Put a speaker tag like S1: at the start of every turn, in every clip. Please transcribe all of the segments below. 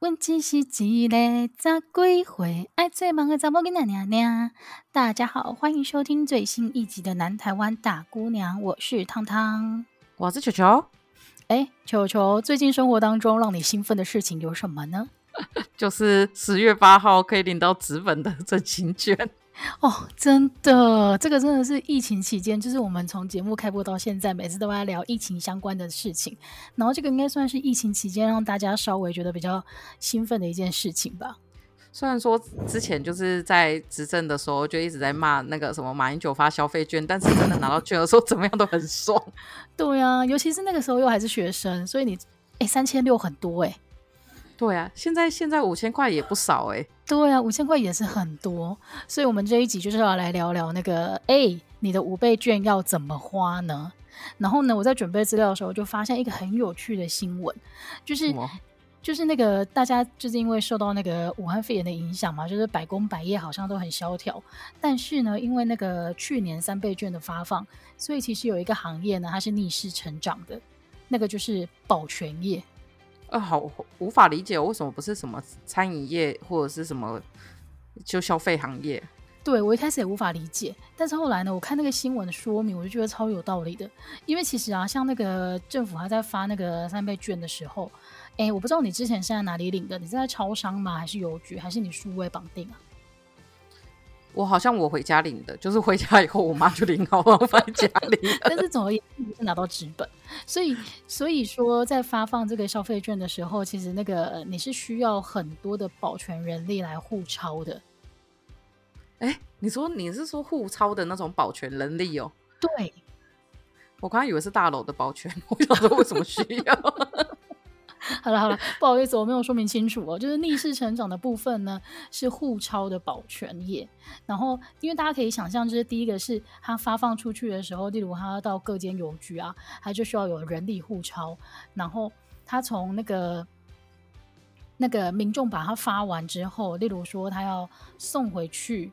S1: 阮只是一个十几岁爱做梦的查某囡仔娘娘。大家好，欢迎收听最新一集的《南台湾大姑娘》，我是汤汤，
S2: 我是球球。
S1: 哎，球球，最近生活当中让你兴奋的事情有什么呢？
S2: 就是十月八号可以领到纸本的振兴券。
S1: 哦，真的，这个真的是疫情期间，就是我们从节目开播到现在，每次都在聊疫情相关的事情。然后这个应该算是疫情期间让大家稍微觉得比较兴奋的一件事情吧。
S2: 虽然说之前就是在执政的时候就一直在骂那个什么马英九发消费券，但是真的拿到券的时候 怎么样都很爽。
S1: 对啊，尤其是那个时候又还是学生，所以你哎三千六很多哎。
S2: 对啊，现在现在五千块也不少哎。
S1: 对啊，五千块也是很多，所以我们这一集就是要来聊聊那个，哎，你的五倍券要怎么花呢？然后呢，我在准备资料的时候就发现一个很有趣的新闻，就是就是那个大家就是因为受到那个武汉肺炎的影响嘛，就是百工百业好像都很萧条，但是呢，因为那个去年三倍券的发放，所以其实有一个行业呢，它是逆势成长的，那个就是保全业。
S2: 啊，好无法理解，为什么不是什么餐饮业或者是什么就消费行业？
S1: 对，我一开始也无法理解，但是后来呢，我看那个新闻的说明，我就觉得超有道理的。因为其实啊，像那个政府还在发那个三倍券的时候，哎，我不知道你之前是在哪里领的，你是在超商吗？还是邮局？还是你数位绑定啊？
S2: 我好像我回家领的，就是回家以后我妈就领好放在家里。
S1: 但是总而言之是拿到纸本，所以所以说在发放这个消费券的时候，其实那个你是需要很多的保全人力来互抄的。
S2: 哎，你说你是说互抄的那种保全人力哦？
S1: 对，
S2: 我刚刚以为是大楼的保全，我想说为什么需要？
S1: 好了好了，不好意思，我没有说明清楚哦。就是逆势成长的部分呢，是互抄的保全业。然后，因为大家可以想象，就是第一个是它发放出去的时候，例如它要到各间邮局啊，它就需要有人力互抄。然后，它从那个那个民众把它发完之后，例如说他要送回去，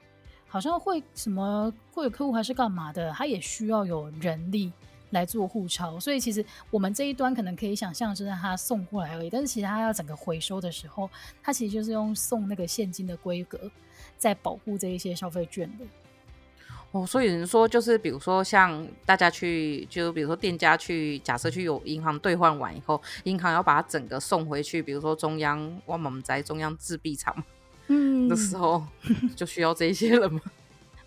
S1: 好像会什么会有客户还是干嘛的，它也需要有人力。来做互抄，所以其实我们这一端可能可以想象，是让他送过来而已。但是其实他要整个回收的时候，他其实就是用送那个现金的规格，在保护这一些消费券的。
S2: 哦，所以人说就是，比如说像大家去，就比如说店家去，假设去有银行兑换完以后，银行要把它整个送回去，比如说中央，我们在中央制币厂，嗯，的时候就需要这些了吗？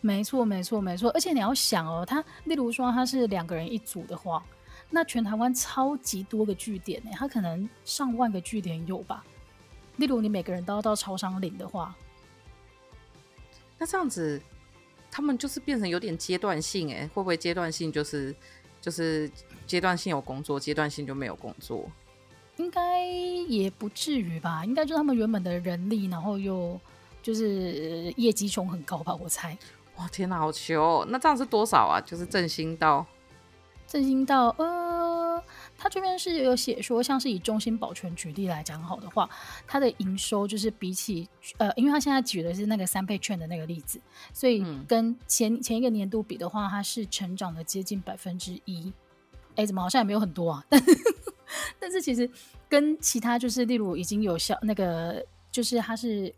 S1: 没错，没错，没错。而且你要想哦，他例如说他是两个人一组的话，那全台湾超级多个据点呢，他可能上万个据点有吧。例如你每个人都要到超商领的话，
S2: 那这样子他们就是变成有点阶段性哎，会不会阶段性就是就是阶段性有工作，阶段性就没有工作？
S1: 应该也不至于吧，应该就是他们原本的人力，然后又就是业绩穷很高吧，我猜。
S2: 哇天哪，好球哦！那这样是多少啊？就是振兴到，
S1: 振兴到，呃，他这边是有写说，像是以中心保全举例来讲好的话，它的营收就是比起，呃，因为他现在举的是那个三倍券的那个例子，所以跟前、嗯、前一个年度比的话，它是成长了接近百分之一。哎，怎么好像也没有很多啊？但是但是其实跟其他就是例如已经有效那个，就是它是。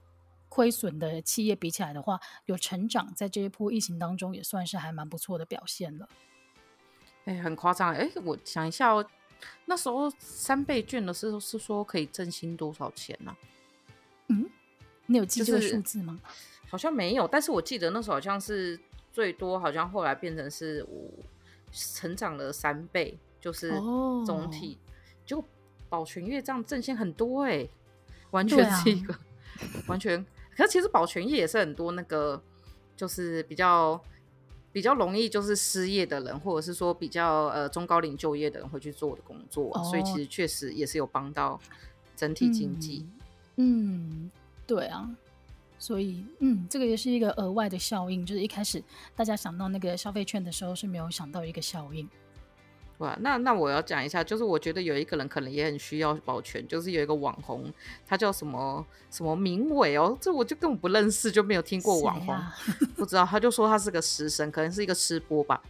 S1: 亏损的企业比起来的话，有成长，在这一波疫情当中也算是还蛮不错的表现了。
S2: 哎、欸，很夸张哎！我想一下哦，那时候三倍券的时候是说可以振兴多少钱呢、啊？
S1: 嗯，你有记这个数字吗？
S2: 好像没有，但是我记得那时候好像是最多，好像后来变成是五成长了三倍，就是总体、哦、就保全月这样振兴很多哎，完全是一个、啊、完全。可是其实保全业也是很多那个，就是比较比较容易就是失业的人，或者是说比较呃中高龄就业的人会去做的工作，哦、所以其实确实也是有帮到整体经济。
S1: 嗯，嗯，对啊，所以嗯，这个也是一个额外的效应，就是一开始大家想到那个消费券的时候是没有想到一个效应。
S2: 哇，那那我要讲一下，就是我觉得有一个人可能也很需要保全，就是有一个网红，他叫什么什么明伟哦，这我就根本不认识，就没有听过网红，啊、不知道，他就说他是个食神，可能是一个吃播吧。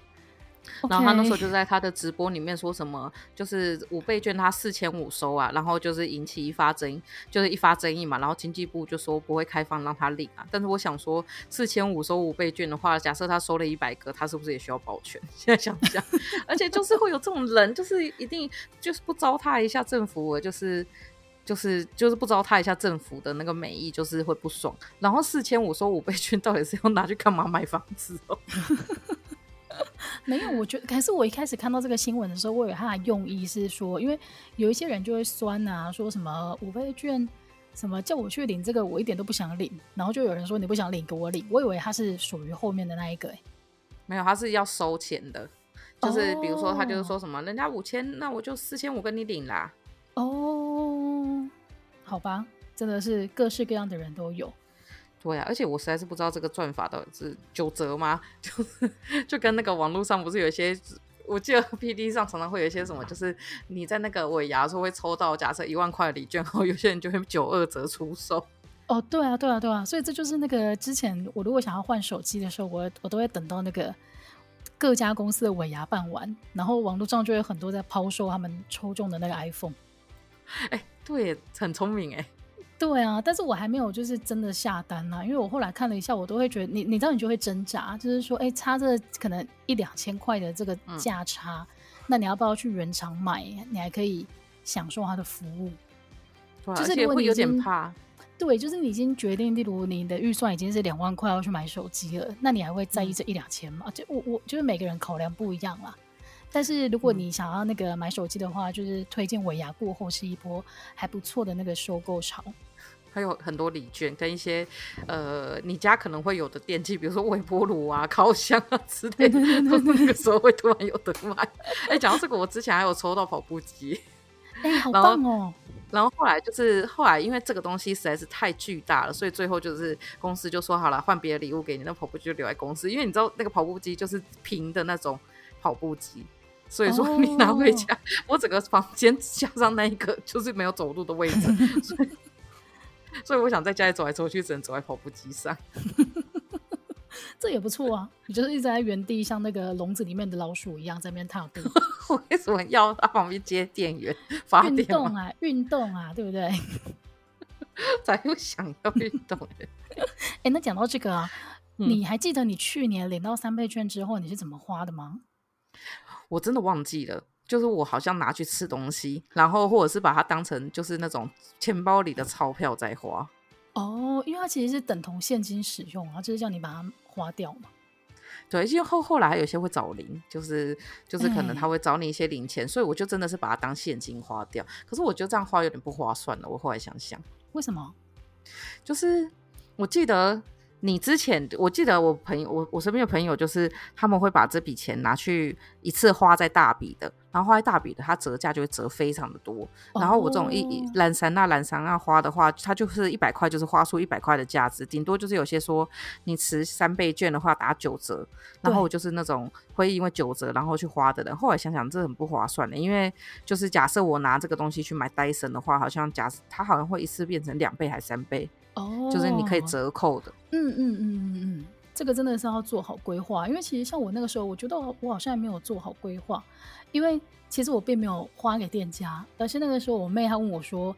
S2: 然后他那时候就在他的直播里面说什么，就是五倍券他四千五收啊，然后就是引起一发争议，就是一发争议嘛。然后经济部就说不会开放让他领啊。但是我想说，四千五收五倍券的话，假设他收了一百个，他是不是也需要保全？现在想想，而且就是会有这种人，就是一定就是不糟蹋一下政府，就是就是就是不糟蹋一下政府的那个美意，就是会不爽。然后四千五收五倍券，到底是要拿去干嘛？买房子哦？
S1: 没有，我觉得，可是我一开始看到这个新闻的时候，我以为他的用意是说，因为有一些人就会酸啊，说什么五倍券，什么叫我去领这个，我一点都不想领，然后就有人说你不想领，给我领。我以为他是属于后面的那一个，欸，
S2: 没有，他是要收钱的，就是比如说他就是说什么，哦，人家五千，那我就四千五跟你领啦。
S1: 哦，好吧，真的是各式各样的人都有。
S2: 对呀、啊，而且我实在是不知道这个赚法到底是九折吗？就是就跟那个网络上不是有一些，我记得 PD 上常常会有一些什么，就是你在那个尾牙时候会抽到假设一万块的礼券，然后有些人就会九二折出售。
S1: 哦，对啊，对啊，对啊，所以这就是那个之前我如果想要换手机的时候，我我都会等到那个各家公司的尾牙办完，然后网络上就有很多在抛售他们抽中的那个 iPhone。
S2: 哎，对，很聪明哎。
S1: 对啊，但是我还没有就是真的下单呢、啊，因为我后来看了一下，我都会觉得你你知道你就会挣扎，就是说，哎，差这可能一两千块的这个价差，嗯、那你要不要去原厂买？你还可以享受它的服务，
S2: 对
S1: 就是如果你
S2: 会有点怕。
S1: 对，就是你已经决定，例如你的预算已经是两万块要去买手机了，那你还会在意这一两千吗？就我我就是每个人考量不一样啦。但是如果你想要那个买手机的话，就是推荐尾牙过后是一波还不错的那个收购潮。
S2: 还有很多礼券跟一些呃，你家可能会有的电器，比如说微波炉啊、烤箱啊之类的，那个时候会突然有得买。哎、欸，讲到这个，我之前还有抽到跑步机，
S1: 哎、欸，好棒哦！
S2: 然后后来就是后来，因为这个东西实在是太巨大了，所以最后就是公司就说好了，换别的礼物给你，那跑步机就留在公司。因为你知道那个跑步机就是平的那种跑步机，所以说你拿回家，哦、我整个房间加上那一个就是没有走路的位置，所以。所以我想在家里走来走去，只能走在跑步机上。
S1: 这也不错啊！你就是一直在原地，像那个笼子里面的老鼠一样，在那边踏步。
S2: 我为什么要他旁边接电源发电？运
S1: 动啊，运动啊，对不对？
S2: 才又想要运动。
S1: 哎、欸，那讲到这个啊，嗯、你还记得你去年领到三倍券之后，你是怎么花的吗？
S2: 我真的忘记了。就是我好像拿去吃东西，然后或者是把它当成就是那种钱包里的钞票在花。
S1: 哦，因为它其实是等同现金使用，然后就是叫你把它花掉嘛。
S2: 对，因为后后来还有些会找零，就是就是可能他会找你一些零钱，欸、所以我就真的是把它当现金花掉。可是我觉得这样花有点不划算了。我后来想想，
S1: 为什么？
S2: 就是我记得。你之前我记得我朋友我我身边的朋友就是他们会把这笔钱拿去一次花在大笔的，然后花一大笔的，它折价就会折非常的多。然后我这种一懒散那懒散那花的话，它就是一百块就是花出一百块的价值，顶多就是有些说你持三倍券的话打九折，然后我就是那种会因为九折然后去花的人。后来想想这很不划算的，因为就是假设我拿这个东西去买戴森的话，好像假设它好像会一次变成两倍还三倍。哦，就是你可以折扣的。
S1: 嗯嗯嗯嗯嗯，这个真的是要做好规划，因为其实像我那个时候，我觉得我好像还没有做好规划，因为其实我并没有花给店家，而是那个时候我妹她问我说，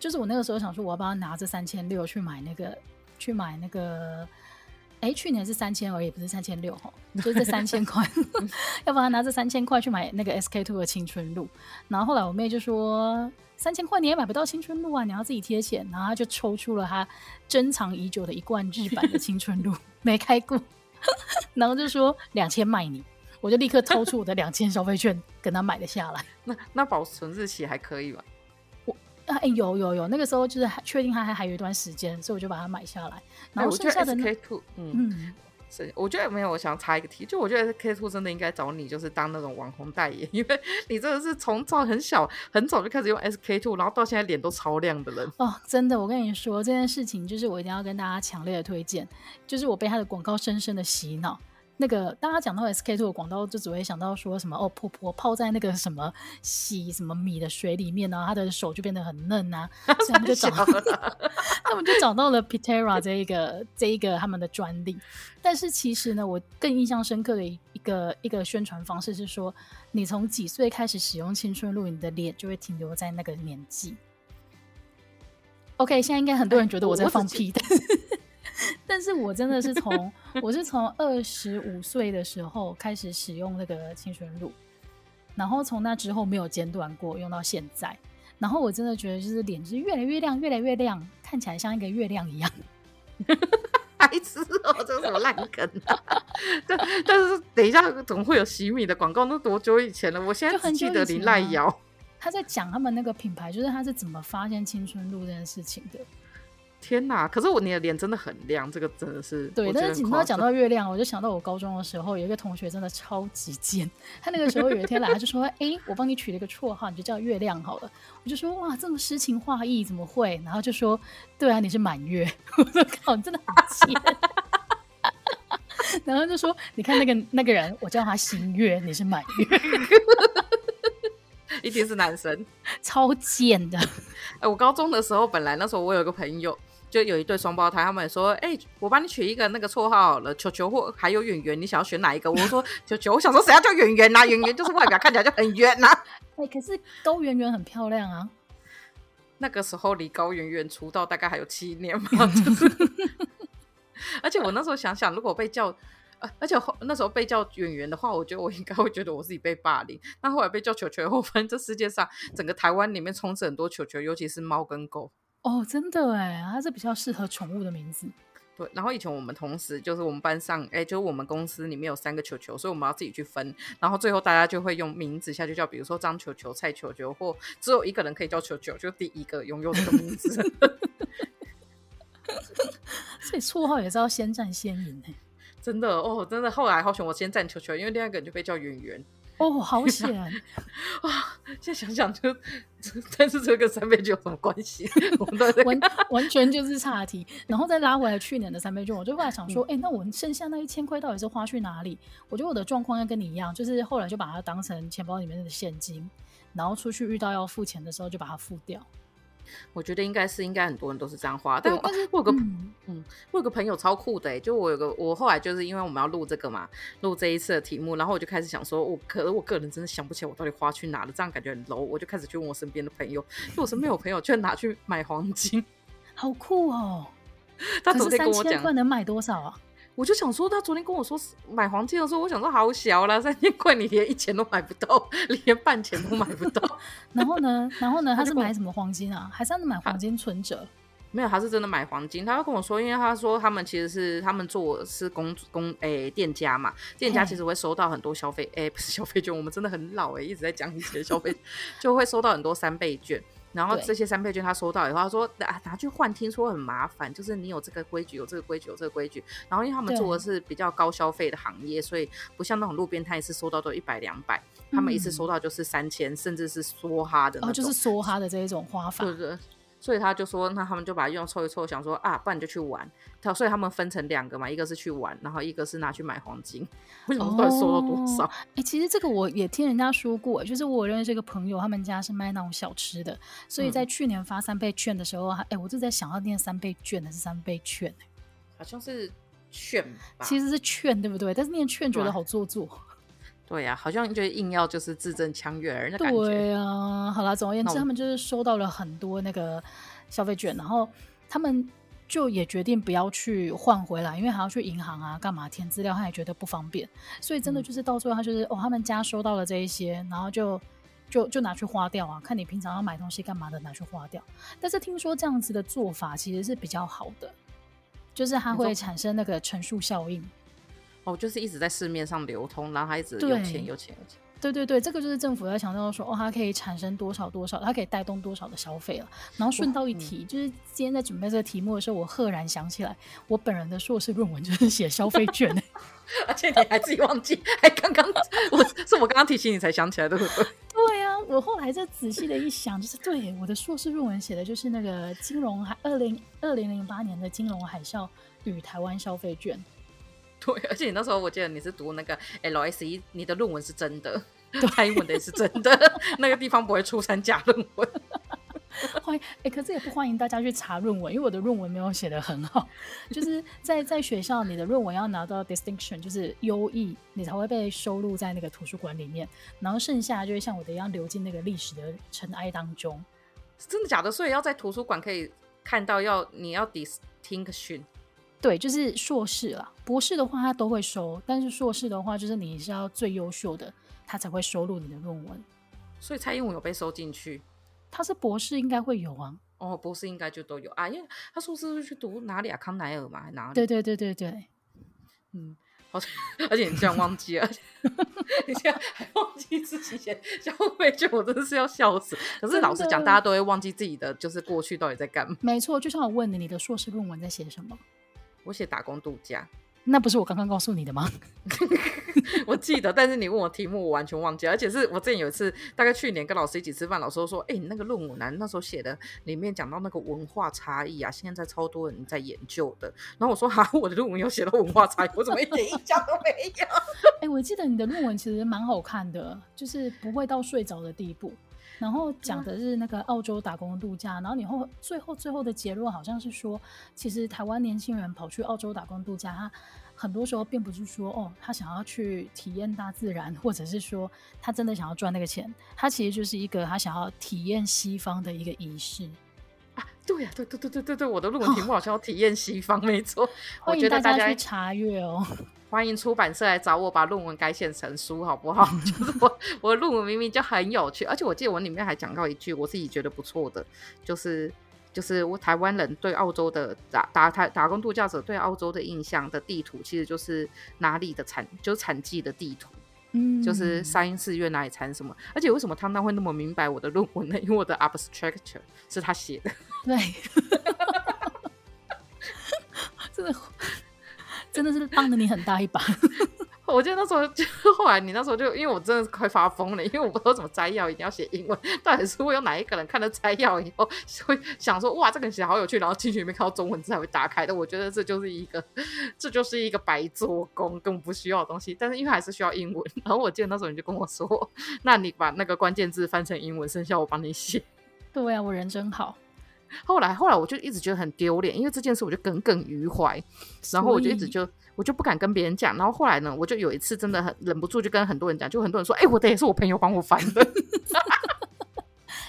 S1: 就是我那个时候想说我要帮她拿这三千六去买那个去买那个。哎，去年是三千而已，不是三千六哈，就是这三千块，要不然拿这三千块去买那个 SK two 的青春露。然后后来我妹就说，三千块你也买不到青春露啊，你要自己贴钱。然后她就抽出了她珍藏已久的一罐日版的青春露，没开过，然后就说两千卖你，我就立刻掏出我的两千消费券跟他买了下来。
S2: 那那保存日期还可以吧？
S1: 我哎、欸，有有有，那个时候就是确定它还还有一段时间，所以我就把它买下来。然后剩下的
S2: two，嗯，嗯是，我觉得没有，我想插一个题，就我觉得 SK two 真的应该找你，就是当那种网红代言，因为你真的是从早很小很早就开始用 SK two，然后到现在脸都超亮的人。
S1: 哦，真的，我跟你说这件事情，就是我一定要跟大家强烈的推荐，就是我被他的广告深深的洗脑。那个大家讲到 SK two 的广告，就只会想到说什么哦，婆婆泡在那个什么洗什么米的水里面，然后她的手就变得很嫩啊，所以他们就 找到了，他们就找到了 Pitera 这一个这一个他们的专利。但是其实呢，我更印象深刻的一个一个宣传方式是说，你从几岁开始使用青春露，你的脸就会停留在那个年纪。OK，现在应该很多人觉得我在放屁，但是，但是我真的是从我是从二十五岁的时候开始使用那个青春露，然后从那之后没有间断过，用到现在。然后我真的觉得就是脸就是越来越亮，越来越亮，看起来像一个月亮一样。
S2: 白痴哦，这是什么烂梗啊？但但是等一下怎么会有洗米的广告，那多久以前了？我现在很记得林赖瑶。
S1: 他在讲他们那个品牌，就是他是怎么发现青春露这件事情的。
S2: 天哪！可是我你的脸真的很亮，这个真的是
S1: 对。但是你要讲到月亮，我就想到我高中的时候有一个同学真的超级贱。他那个时候有一天来，他就说：“哎、欸，我帮你取了一个绰号，你就叫月亮好了。”我就说：“哇，这么诗情画意，怎么会？”然后就说：“对啊，你是满月。”我说：“靠，你真的很贱。”然后就说：“你看那个那个人，我叫他新月，你是满月。”
S2: 一定是男生，
S1: 超贱的。
S2: 哎，我高中的时候，本来那时候我有个朋友，就有一对双胞胎，他们说：“哎、欸，我帮你取一个那个绰号了，球球或还有圆圆，你想要选哪一个？”我说：“ 球球。”我想说谁要叫圆圆呐？圆圆就是外表看起来就很圆呐、啊。
S1: 哎、欸，可是高圆圆很漂亮啊。
S2: 那个时候离高圆圆出道大概还有七年嘛，就是。而且我那时候想想，如果被叫。而且后那时候被叫圆圆的话，我觉得我应该会觉得我自己被霸凌。那后来被叫球球后，发现这世界上整个台湾里面充斥很多球球，尤其是猫跟狗。
S1: 哦，真的哎，它是比较适合宠物的名字。
S2: 对，然后以前我们同时就是我们班上，哎，就是我们公司里面有三个球球，所以我们要自己去分。然后最后大家就会用名字下去叫，比如说张球球、蔡球球，或只有一个人可以叫球球，就第一个拥有这个名字。
S1: 所以绰号也是要先占先赢哎。
S2: 真的哦，真的，后来好险，我先占球球，因为另外一个人就被叫圆圆。
S1: 哦，好险
S2: 哇！现在想想就，但是这个跟三倍券有什么关系？
S1: 完完全就是岔题。然后再拉回来去年的三倍券，我就后来想说，哎、嗯欸，那我剩下那一千块到底是花去哪里？我觉得我的状况要跟你一样，就是后来就把它当成钱包里面的现金，然后出去遇到要付钱的时候就把它付掉。
S2: 我觉得应该是，应该很多人都是这样花。但我有个嗯，嗯，我有个朋友超酷的，就我有个，我后来就是因为我们要录这个嘛，录这一次的题目，然后我就开始想说，我可我个人真的想不起来我到底花去哪了，这样感觉很 low。我就开始去问我身边的朋友，因为我身边有朋友居然拿去买黄金，
S1: 好酷哦！
S2: 他昨天跟我
S1: 讲，能买多少啊？
S2: 我就想说，他昨天跟我说买黄金的时候，我想说好小啦，三千块你连一钱都买不到，连半钱都买不到。
S1: 然后呢，然后呢，他是买什么黄金啊？还是他是买黄金存折？
S2: 没有，他是真的买黄金。他会跟我说，因为他说他们其实是他们做是公公诶、欸、店家嘛，店家其实会收到很多消费诶、欸，不是消费券，我们真的很老诶、欸，一直在讲以前的消费，就会收到很多三倍券。然后这些三倍券他收到以后，他说啊拿去换，听说很麻烦，就是你有这个规矩，有这个规矩，有这个规矩。然后因为他们做的是比较高消费的行业，所以不像那种路边摊一次收到都一百两百，他们一次收到就是三千，甚至是梭哈的那种，哦，
S1: 就是梭哈的这一种花法。
S2: 对对。所以他就说，那他们就把用凑一凑，想说啊，不然你就去玩。他所以他们分成两个嘛，一个是去玩，然后一个是拿去买黄金。为什么到底收到多少？哎、
S1: 哦欸，其实这个我也听人家说过，就是我认识一个朋友，他们家是卖那种小吃的，所以在去年发三倍券的时候，哎、嗯欸，我就在想要念三倍券还是三倍券？
S2: 好像是券吧，
S1: 其实是券，对不对？但是念券觉得好做作。
S2: 对呀、啊，好像就硬要就是字正腔圆的感觉。
S1: 对呀、啊，好了，总而言之，他们就是收到了很多那个消费券，然后他们就也决定不要去换回来，因为还要去银行啊，干嘛填资料，他也觉得不方便。所以真的就是到最后，他就是、嗯、哦，他们家收到了这一些，然后就就就拿去花掉啊，看你平常要买东西干嘛的，拿去花掉。但是听说这样子的做法其实是比较好的，就是它会产生那个乘数效应。
S2: 哦，就是一直在市面上流通，然后他一直有钱有钱有钱。
S1: 对对对，这个就是政府要强调说，哦，它可以产生多少多少，它可以带动多少的消费了。然后顺道一提，就是今天在准备这个题目的时候，我赫然想起来，我本人的硕士论文就是写消费券，
S2: 而且你还自己忘记，还刚刚我是我刚刚提醒你才想起来的，对不对？
S1: 对呀、啊，我后来再仔细的一想，就是对我的硕士论文写的就是那个金融海二零二零零八年的金融海啸与台湾消费券。
S2: 对，而且你那时候我记得你是读那个 LSE，你的论文是真的，对，英文的也是真的，那个地方不会出三假论文。
S1: 欢迎哎，可是也不欢迎大家去查论文，因为我的论文没有写得很好。就是在在学校，你的论文要拿到 distinction，就是优异，你才会被收录在那个图书馆里面。然后剩下就会像我的一样流进那个历史的尘埃当中。
S2: 真的假的？所以要在图书馆可以看到要，要你要 distinction。
S1: 对，就是硕士啦。博士的话他都会收，但是硕士的话，就是你是要最优秀的，他才会收录你的论文。
S2: 所以蔡英文有被收进去？
S1: 他是博士，应该会有啊。
S2: 哦，博士应该就都有啊，因为他硕士是去读哪里啊？康奈尔嘛，还哪里？
S1: 对对对对对，
S2: 嗯，好像，而且你这样忘记了，你现在还忘记自己写消费卷，我真的是要笑死。可是老实讲，大家都会忘记自己的就是过去到底在干嘛。
S1: 没错，就像我问你，你的硕士论文在写什么？
S2: 我写打工度假。
S1: 那不是我刚刚告诉你的吗？
S2: 我记得，但是你问我题目，我完全忘记了。而且是我之前有一次，大概去年跟老师一起吃饭，老师说：“哎、欸，你那个论文啊，那时候写的里面讲到那个文化差异啊，现在超多人在研究的。”然后我说：“哈，我的论文有写到文化差异，我怎么一点印象都没有？”
S1: 哎、欸，我记得你的论文其实蛮好看的，就是不会到睡着的地步。然后讲的是那个澳洲打工度假，然后你后最后最后的结论好像是说，其实台湾年轻人跑去澳洲打工度假，他很多时候并不是说哦，他想要去体验大自然，或者是说他真的想要赚那个钱，他其实就是一个他想要体验西方的一个仪式
S2: 啊。对呀、啊，对对对对对对，我的论文题目好像要体验西方，哦、没错。
S1: 欢迎大家去查阅哦。
S2: 欢迎出版社来找我，把论文改写成书，好不好？就是我我的论文明明就很有趣，而且我记得我里面还讲到一句我自己觉得不错的，就是就是我台湾人对澳洲的打打台打工度假者对澳洲的印象的地图，其实就是哪里的产就是产季的地图，嗯，就是三英四月哪里产什么。而且为什么汤汤会那么明白我的论文呢？因为我的 abstract 是他写的，
S1: 对，真的。真的是帮了你很大一把。
S2: 我记得那时候就后来你那时候就因为我真的是快发疯了，因为我不知道怎么摘要，一定要写英文。到底是会有哪一个人看了摘要以后会想说哇，这个写好有趣，然后进去里面看到中文字才会打开的？我觉得这就是一个 这就是一个白做工，根本不需要的东西。但是因为还是需要英文，然后我记得那时候你就跟我说，那你把那个关键字翻成英文，剩下我帮你写。
S1: 对呀、啊，我人真好。
S2: 后来，后来我就一直觉得很丢脸，因为这件事我就耿耿于怀，然后我就一直就我就不敢跟别人讲。然后后来呢，我就有一次真的很忍不住，就跟很多人讲，就很多人说：“哎、欸，我的也是我朋友帮我翻的。”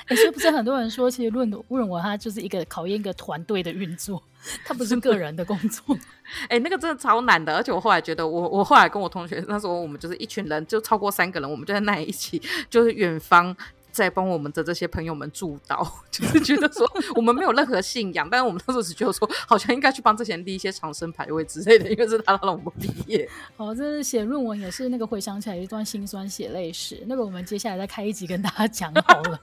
S1: 哎，所以不是很多人说，其实论论文它就是一个考验一个团队的运作，它不是个人的工作。
S2: 哎、欸，那个真的超难的，而且我后来觉得我，我我后来跟我同学那时候，我们就是一群人，就超过三个人，我们就在那里一起，就是远方。在帮我们的这些朋友们祝祷，就是觉得说我们没有任何信仰，但是我们那时候只觉得说，好像应该去帮这些人立一些长生牌位之类的，因为是他让我们毕业。
S1: 哦，这是写论文也是那个回想起来一段辛酸血泪史，那个我们接下来再开一集跟大家讲好了。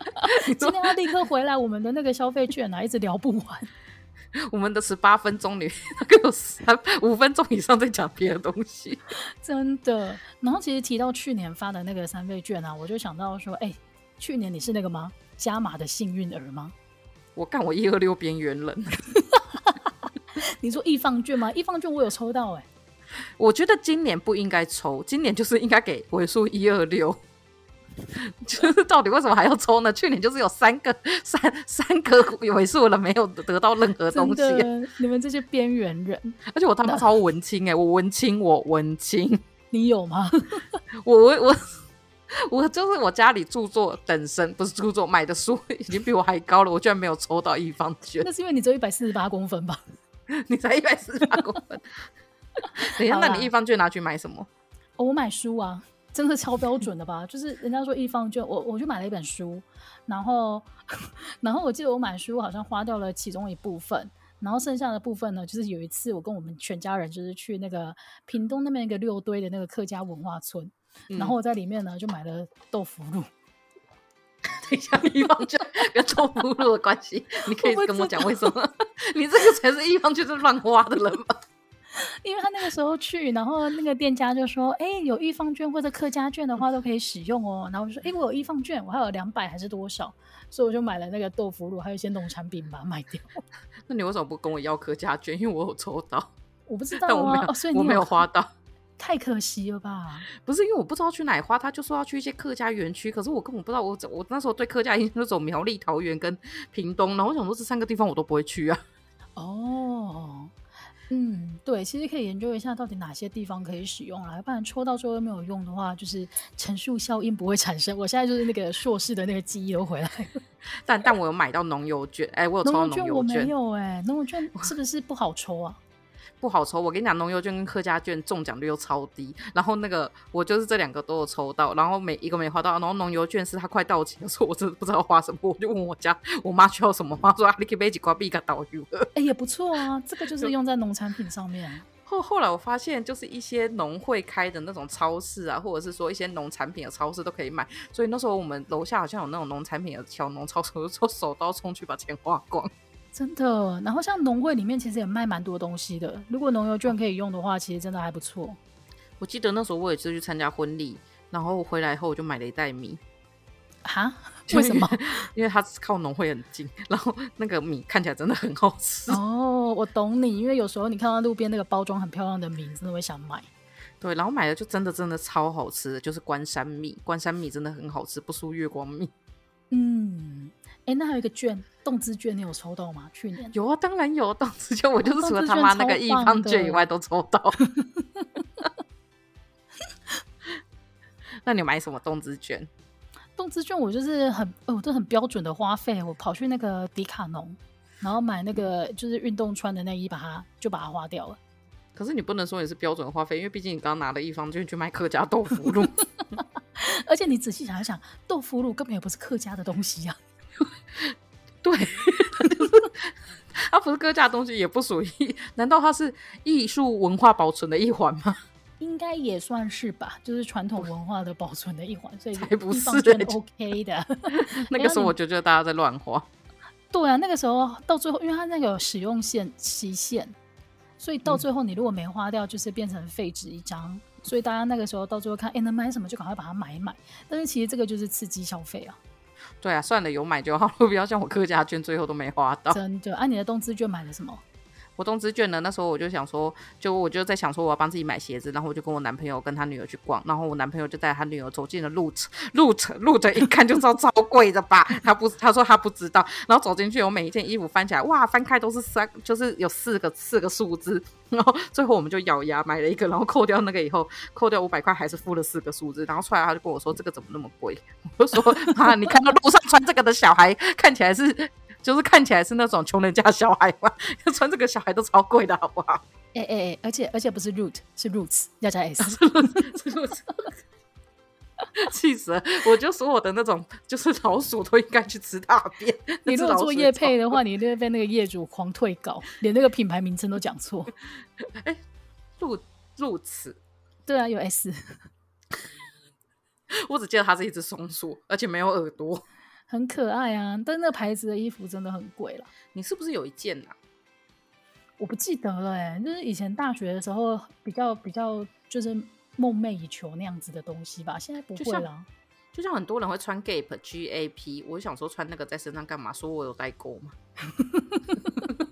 S1: 今天要立刻回来，我们的那个消费券啊，一直聊不完。
S2: 我们的十八分钟里那个有三五分钟以上在讲别的东西，
S1: 真的。然后其实提到去年发的那个三倍券啊，我就想到说，哎、欸。去年你是那个吗？加码的幸运儿吗？
S2: 我干，我一二六边缘人。
S1: 你说易放券吗？易放券我有抽到哎、欸。
S2: 我觉得今年不应该抽，今年就是应该给尾数一二六。就是到底为什么还要抽呢？去年就是有三个三三个尾数了，没有得到任何东西。
S1: 你们这些边缘人，
S2: 而且我他妈超文青哎、欸，我文青，我文青。
S1: 你有吗？
S2: 我 我我。我就是我家里著作等身，不是著作买的书已经比我还高了，我居然没有抽到一方卷。
S1: 那是因为你只有一百四十八公分吧？
S2: 你才一百四十八公分。等一下，那你一方券拿去买什么？
S1: 哦，我买书啊，真的超标准的吧？就是人家说一方卷，我我就买了一本书，然后然后我记得我买书好像花掉了其中一部分，然后剩下的部分呢，就是有一次我跟我们全家人就是去那个屏东那边一个六堆的那个客家文化村。然后我在里面呢，就买了豆腐乳。
S2: 等一下，易放券跟豆腐乳的关系，你可以跟我讲为什么？你这个才是易放券是乱花的人吧？
S1: 因为他那个时候去，然后那个店家就说：“哎，有易放券或者客家券的话都可以使用哦。”然后我就说：“哎，我有易放券，我还有两百还是多少？”所以我就买了那个豆腐乳，还有一些农产品把它卖掉。
S2: 那你为什么不跟我要客家券？因为我有抽到，
S1: 我不知道、
S2: 我没有，
S1: 哦、所以你
S2: 我没有花到。
S1: 太可惜了吧？
S2: 不是因为我不知道去哪里花，他就说要去一些客家园区，可是我根本不知道我，我我那时候对客家印象就走苗栗、桃园跟屏东，然后我想说这三个地方我都不会去啊。
S1: 哦。嗯，对，其实可以研究一下到底哪些地方可以使用啦，不然抽到最后没有用的话，就是乘数效应不会产生。我现在就是那个硕士的那个记忆都回来了，
S2: 但但我有买到农游券，哎，我有抽到农游券，
S1: 我没有哎，农游券是不是不好抽啊？
S2: 不好抽，我跟你讲，农油券跟客家券中奖率又超低。然后那个我就是这两个都有抽到，然后每一个没花到。然后农油券是它快到期的时候，我真的不知道花什么，我就问我家我妈需要什么，妈说啊，你可以买几块币给导游。
S1: 哎，也不错啊，这个就是用在农产品上面。
S2: 后后来我发现，就是一些农会开的那种超市啊，或者是说一些农产品的超市都可以买。所以那时候我们楼下好像有那种农产品的小农超市，我就手刀冲去把钱花光。
S1: 真的，然后像农会里面其实也卖蛮多东西的。如果农游券可以用的话，其实真的还不错。
S2: 我记得那时候我也是去参加婚礼，然后回来后我就买了一袋米。
S1: 哈？为什么？
S2: 因为它靠农会很近，然后那个米看起来真的很好吃。
S1: 哦，我懂你，因为有时候你看到路边那个包装很漂亮的米，真的会想买。
S2: 对，然后买的就真的真的超好吃的，就是关山米。关山米真的很好吃，不输月光米。
S1: 嗯。哎，那还有一个券，动资券，你有抽到吗？去年
S2: 有啊，当然有动资券，我就是除了他妈那个一方券以外都抽到。那你买什么动资券？
S1: 动资券我就是很，哦，我都很标准的花费，我跑去那个迪卡侬，然后买那个就是运动穿的内衣，把它就把它花掉了。
S2: 可是你不能说你是标准花费，因为毕竟你刚刚拿了一方券去买客家豆腐乳，
S1: 而且你仔细想一想，豆腐乳根本也不是客家的东西呀、啊。
S2: 对，它不是客家的东西，也不属于。难道它是艺术文化保存的一环吗？
S1: 应该也算是吧，就是传统文化的保存的一环。所以
S2: 才不是
S1: OK 的。
S2: 那个时候我就觉得大家在乱花。
S1: 对啊，那个时候到最后，因为它那个使用限期限，所以到最后你如果没花掉，就是变成废纸一张。嗯、所以大家那个时候到最后看，哎，能买什么就赶快把它买一买。但是其实这个就是刺激消费啊。
S2: 对啊，算了，有买就好，不要像我客家券最后都没花到。
S1: 真的，按、啊、你的动资券买了什么？
S2: 活动资券呢？那时候我就想说，就我就在想说，我要帮自己买鞋子，然后我就跟我男朋友跟他女儿去逛，然后我男朋友就带他女儿走进了路车，路车，路车，一看就知道超贵的吧？他不，他说他不知道，然后走进去，我每一件衣服翻起来，哇，翻开都是三，就是有四个四个数字，然后最后我们就咬牙买了一个，然后扣掉那个以后，扣掉五百块，还是付了四个数字，然后出来他就跟我说，这个怎么那么贵？我说啊，你看到路上穿这个的小孩，看起来是。就是看起来是那种穷人家小孩嘛，穿这个小孩都超贵的，好不好？
S1: 哎哎哎，而且而且不是 root，是 roots，要加 s。
S2: 气死了！我就说我的那种就是老鼠都应该去吃大便。
S1: 你如果做业配的话，你一定会被那个业主狂退稿，连那个品牌名称都讲错。
S2: 哎、欸，入入此，
S1: 对啊，有 s。
S2: 我只记得它是一只松鼠，而且没有耳朵。
S1: 很可爱啊，但那个牌子的衣服真的很贵了。
S2: 你是不是有一件啊？
S1: 我不记得了哎、欸，就是以前大学的时候比较比较就是梦寐以求那样子的东西吧，现在不会了。
S2: 就像很多人会穿 Gap G A P，我想说穿那个在身上干嘛？说我有代购吗？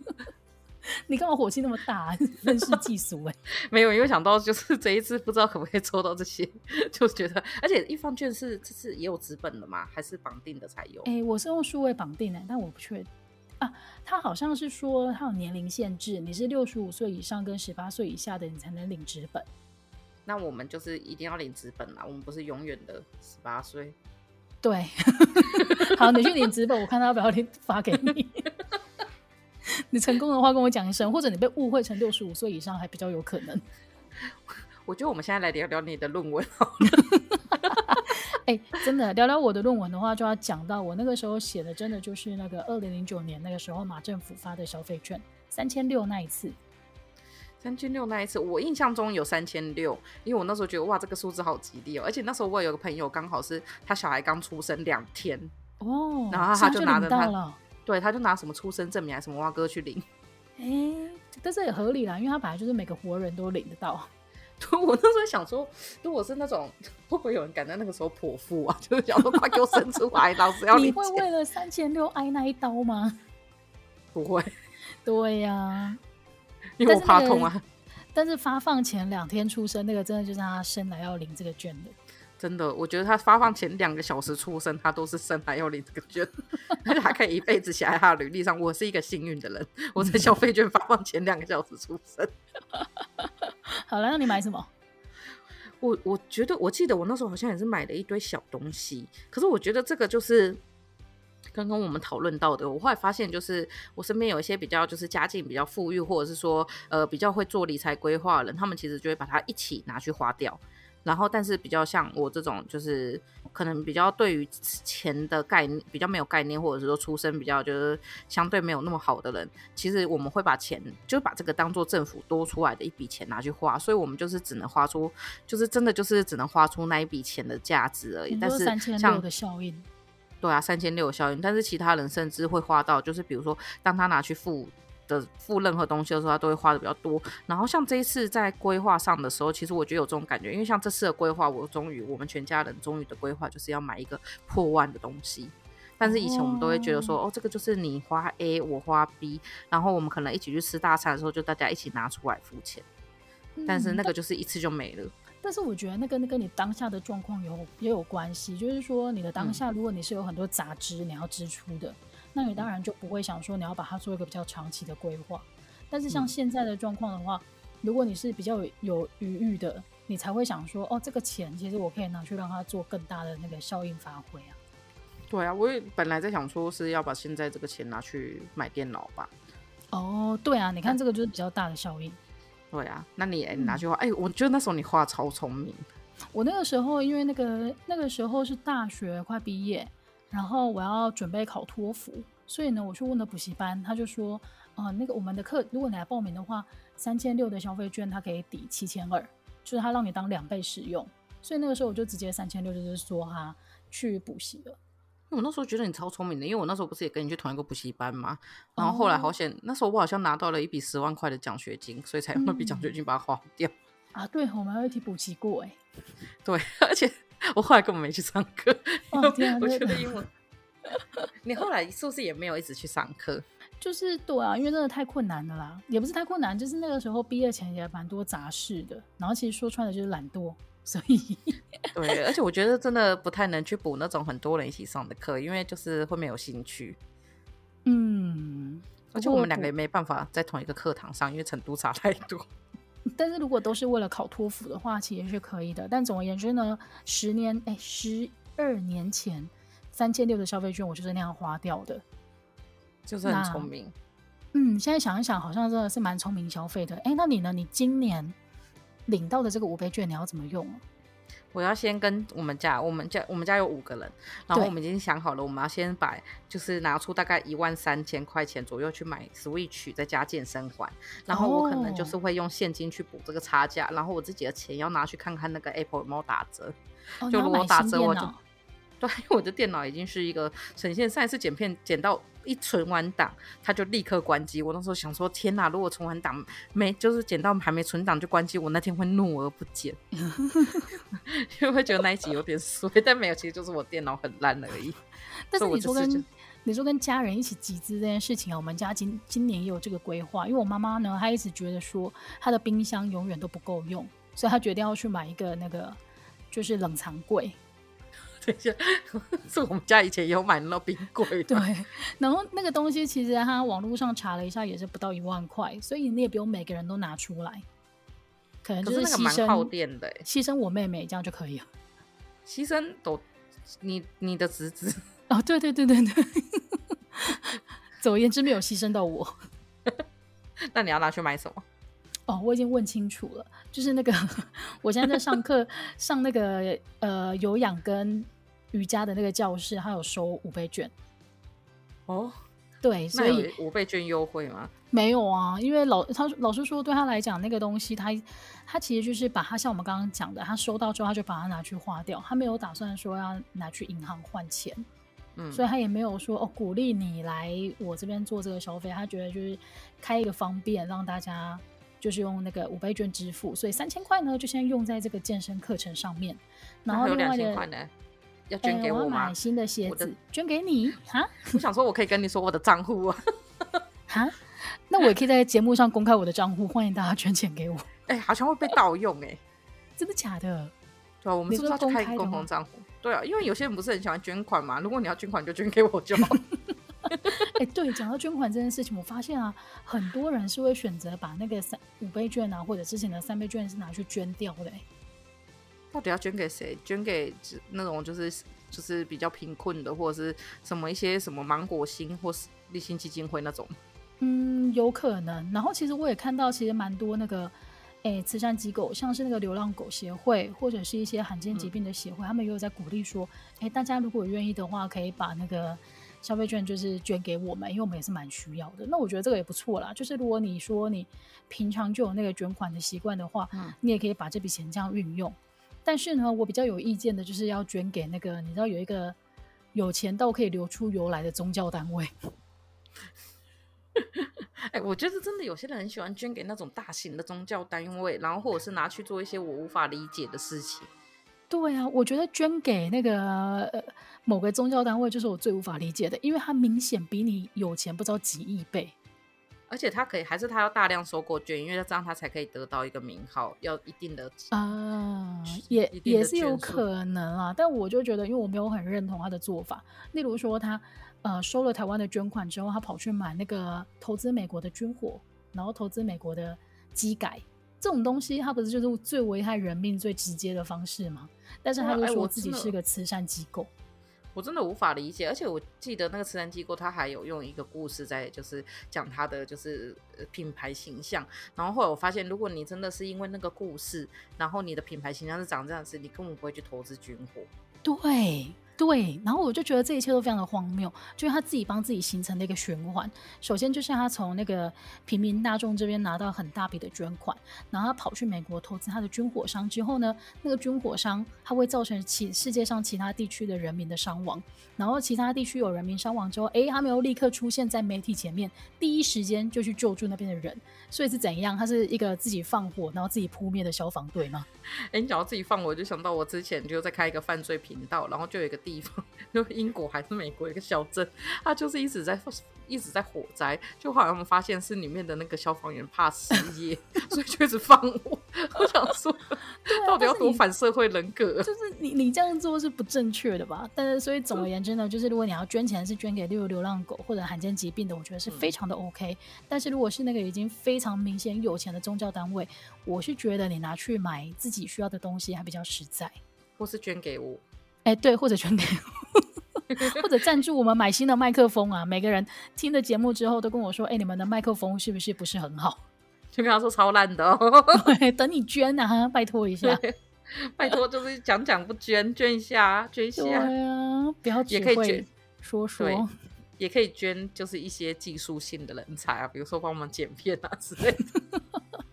S1: 你干嘛火气那么大？愤世嫉俗哎！
S2: 没有，因为想到就是这一次不知道可不可以抽到这些，就觉得，而且一方券是这次也有纸本的吗？还是绑定的才有？
S1: 哎、欸，我是用数位绑定的，但我不确定啊。他好像是说他有年龄限制，你是六十五岁以上跟十八岁以下的，你才能领纸本。
S2: 那我们就是一定要领纸本啦，我们不是永远的十八岁。
S1: 对，好，你去领纸本，我看他要不要发给你。你成功的话跟我讲一声，或者你被误会成六十五岁以上还比较有可能。
S2: 我觉得我们现在来聊聊你的论文好了。
S1: 哎、欸，真的聊聊我的论文的话，就要讲到我那个时候写的，真的就是那个二零零九年那个时候马政府发的消费券三千六那一次。
S2: 三千六那一次，我印象中有三千六，因为我那时候觉得哇，这个数字好吉利哦，而且那时候我有个朋友刚好是他小孩刚出生两天
S1: 哦，
S2: 然后他就拿着他。对，他就拿什么出生证明还是什么挖哥去领，
S1: 哎、欸，但是也合理啦，因为他本来就是每个活人都领得到。
S2: 对，我那时候想说，如果是那种会不会有人敢在那个时候剖腹啊？就是想说快给我生出来，老子要领。
S1: 你会为了三千六挨那一刀吗？
S2: 不会。
S1: 对呀、啊，
S2: 因为我怕痛啊。
S1: 但是发放前两天出生那个，真的就是他生来要领这个券的。
S2: 真的，我觉得他发放前两个小时出生，他都是生来要领这个券，而且还可以一辈子写在他的履历上。我是一个幸运的人，我在消费券发放前两个小时出生。
S1: 好了，那你买什么？
S2: 我我觉得，我记得我那时候好像也是买了一堆小东西，可是我觉得这个就是刚刚我们讨论到的。我后来发现，就是我身边有一些比较就是家境比较富裕，或者是说呃比较会做理财规划的人，他们其实就会把它一起拿去花掉。然后，但是比较像我这种，就是可能比较对于钱的概念比较没有概念，或者是说出身比较就是相对没有那么好的人，其实我们会把钱就把这个当做政府多出来的一笔钱拿去花，所以我们就是只能花出，就是真的就是只能花出那一笔钱的价值而已。但是
S1: 三千六的效应，
S2: 对啊，三千六的效应。但是其他人甚至会花到，就是比如说当他拿去付。的付任何东西的时候，他都会花的比较多。然后像这一次在规划上的时候，其实我觉得有这种感觉，因为像这次的规划，我终于我们全家人终于的规划就是要买一个破万的东西。但是以前我们都会觉得说，哦，哦，这个就是你花 A，我花 B，然后我们可能一起去吃大餐的时候，就大家一起拿出来付钱。但是那个就是一次就没了。嗯，但，
S1: 但是我觉得那跟那跟你当下的状况有也有关系，就是说你的当下，如果你是有很多杂支你要支出的。那你当然就不会想说你要把它做一个比较长期的规划，但是像现在的状况的话，嗯、如果你是比较有有余裕的，你才会想说，哦，这个钱其实我可以拿去让它做更大的那个效应发挥啊。
S2: 对啊，我也本来在想说是要把现在这个钱拿去买电脑吧。
S1: 哦，对啊，你看这个就是比较大的效应。
S2: 对啊，那你你拿去花，哎、嗯欸，我觉得那时候你画超聪明。
S1: 我那个时候因为那个那个时候是大学快毕业。然后我要准备考托福，所以呢，我去问了补习班，他就说，呃，那个我们的课，如果你来报名的话，三千六的消费券，它可以抵七千二，就是他让你当两倍使用。所以那个时候我就直接三千六，就是说哈，去补习了。
S2: 我那时候觉得你超聪明的，因为我那时候不是也跟你去同一个补习班嘛，然后后来好险，那时候我好像拿到了一笔十万块的奖学金，所以才用那笔奖学金把它花掉。
S1: 嗯、啊，对，我们还一起补习过哎，
S2: 对，而且。我后来根本没去上
S1: 课，
S2: 我觉得英文。你后来是不是也没有一直去上课？
S1: 就是对啊，因为真的太困难了啦，也不是太困难，就是那个时候毕业前也蛮多杂事的，然后其实说穿了就是懒惰，所以
S2: 对，而且我觉得真的不太能去补那种很多人一起上的课，因为就是会没有兴趣。
S1: 嗯，
S2: 而且我们两个也没办法在同一个课堂上，因为程度差太多。
S1: 但是如果都是为了考托福的话，其实是可以的。但总而言之呢，十年哎，十二年前三千六的消费券，我就是那样花掉的，
S2: 就是很聪明。
S1: 嗯，现在想一想，好像真的是蛮聪明消费的。哎，那你呢？你今年领到的这个五倍券，你要怎么用？
S2: 我要先跟我们家，我们家我们家有五个人，然后我们已经想好了，我们要先把就是拿出大概一万三千块钱左右去买 Switch，再加健身环，然后我可能就是会用现金去补这个差价，然后我自己的钱要拿去看看那个 Apple 有没有打折，
S1: 哦、
S2: 就如果打折我就。对，因为我的电脑已经是一个呈现，上一次剪片剪到一存完档，它就立刻关机。我那时候想说，天哪！如果存完档没，就是剪到还没存档就关机，我那天会怒而不剪，因为会觉得那一集有点衰。但没有，其实就是我电脑很烂而已。
S1: 但是你说跟你说跟家人一起集资这件事情啊，我们家今今年也有这个规划，因为我妈妈呢，她一直觉得说她的冰箱永远都不够用，所以她决定要去买一个那个就是冷藏柜。
S2: 是我们家以前有买那冰柜，
S1: 对。然后那个东西其实他网络上查了一下，也是不到一万块，所以你也不用每个人都拿出来，可能就是牺牲，
S2: 蛮耗电的，
S1: 牺牲我妹妹这样就可以了。
S2: 牺牲都你你的侄子
S1: 哦，对对对对对。总而言之，没有牺牲到我。
S2: 那你要拿去买什么？
S1: 哦，我已经问清楚了，就是那个 我现在在上课，上那个呃有氧跟。瑜伽的那个教室，他有收五倍券
S2: 哦。
S1: 对，所以
S2: 五倍券优惠吗？
S1: 没有啊，因为老他老师说，对他来讲，那个东西他他其实就是把他像我们刚刚讲的，他收到之后他就把它拿去花掉，他没有打算说要拿去银行换钱。嗯，所以他也没有说哦鼓励你来我这边做这个消费，他觉得就是开一个方便，让大家就是用那个五倍券支付，所以三千块呢就先用在这个健身课程上面，然后另外的。
S2: 要捐给我吗？欸、我
S1: 买新的鞋子，捐给你哈，
S2: 我想说，我可以跟你说我的账户啊。
S1: 哈，那我也可以在节目上公开我的账户，欢迎大家捐钱给我。
S2: 哎、欸，好像会被盗用哎、欸，
S1: 真的假的？
S2: 对啊，我们是不是要开共同账户？对啊，因为有些人不是很喜欢捐款嘛。如果你要捐款，就捐给我就好。
S1: 哎、欸，对，讲到捐款这件事情，我发现啊，很多人是会选择把那个三五倍券啊，或者之前的三倍券是拿去捐掉的、欸。
S2: 到底要捐给谁？捐给那种就是就是比较贫困的，或者是什么一些什么芒果星或是立新基金会那种？
S1: 嗯，有可能。然后其实我也看到，其实蛮多那个。哎，慈善机构像是那个流浪狗协会，或者是一些罕见疾病的协会，嗯、他们也有在鼓励说，哎，大家如果愿意的话，可以把那个消费券就是捐给我们，因为我们也是蛮需要的。那我觉得这个也不错啦。就是如果你说你平常就有那个捐款的习惯的话，嗯，你也可以把这笔钱这样运用。但是呢，我比较有意见的就是要捐给那个，你知道有一个有钱到可以流出油来的宗教单位。
S2: 哎、欸，我觉得真的有些人很喜欢捐给那种大型的宗教单位，然后或者是拿去做一些我无法理解的事情。
S1: 对啊，我觉得捐给那个、呃、某个宗教单位就是我最无法理解的，因为他明显比你有钱不知道几亿倍，
S2: 而且他可以还是他要大量收购捐，因为这样他才可以得到一个名号，要一定的啊、
S1: 呃，也也是有可能啊。但我就觉得，因为我没有很认同他的做法，例如说他。呃，收了台湾的捐款之后，他跑去买那个投资美国的军火，然后投资美国的机改这种东西，他不是就是最危害人命最直接的方式吗？但是他就说自己是个慈善机构，
S2: 我真的无法理解。而且我记得那个慈善机构，他还有用一个故事在就是讲他的就是品牌形象。然后后来我发现，如果你真的是因为那个故事，然后你的品牌形象是长这样子，你根本不会去投资军火。
S1: 对。对，然后我就觉得这一切都非常的荒谬，就是他自己帮自己形成的一个循环。首先就是他从那个平民大众这边拿到很大笔的捐款，然后他跑去美国投资他的军火商之后呢，那个军火商他会造成其世界上其他地区的人民的伤亡，然后其他地区有人民伤亡之后，诶，他没有立刻出现在媒体前面，第一时间就去救助那边的人，所以是怎样？他是一个自己放火然后自己扑灭的消防队吗？
S2: 诶，你讲到自己放火，我就想到我之前就在开一个犯罪频道，然后就有一个。地方，就英国还是美国一个小镇，它就是一直在一直在火灾，就好像我们发现是里面的那个消防员怕失业，所以就一直放火。我想说，到底要多反社会人格？
S1: 就是你你这样做是不正确的吧？但是所以总而言之呢，就是如果你要捐钱是捐给例如流浪狗或者罕见疾病的，我觉得是非常的 OK。但是如果是那个已经非常明显有钱的宗教单位，我是觉得你拿去买自己需要的东西还比较实在，
S2: 或是捐给我。
S1: 哎，对，或者捐给我，或者赞助我们买新的麦克风啊！每个人听了节目之后都跟我说：“哎，你们的麦克风是不是不是很好？”
S2: 就跟他说超烂的哦。
S1: 对，等你捐啊，拜托一下，
S2: 拜托就是讲讲不捐，捐一下，捐一下。
S1: 对啊，不要只会说说，
S2: 也可以捐，就是一些技术性的人才啊，比如说帮我们剪片啊之类的。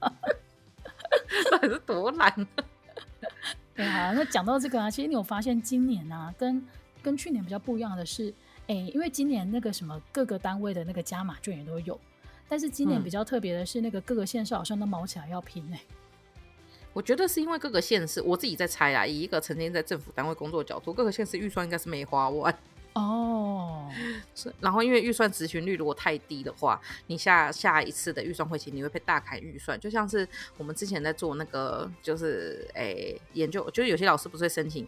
S2: 到底是多懒？
S1: 对啊，那讲到这个啊，其实你有发现今年啊，跟跟去年比较不一样的是，哎，因为今年那个什么各个单位的那个加码券也都有，但是今年比较特别的是，那个各个县市好像都毛起来要拼哎。
S2: 我觉得是因为各个县市，我自己在猜啊，以一个曾经在政府单位工作的角度，各个县市预算应该是没花完。哦，是，然后因为预算执行率如果太低的话，你下下一次的预算会期你会被大砍预算，就像是我们之前在做那个就是诶研究，就是有些老师不是会申请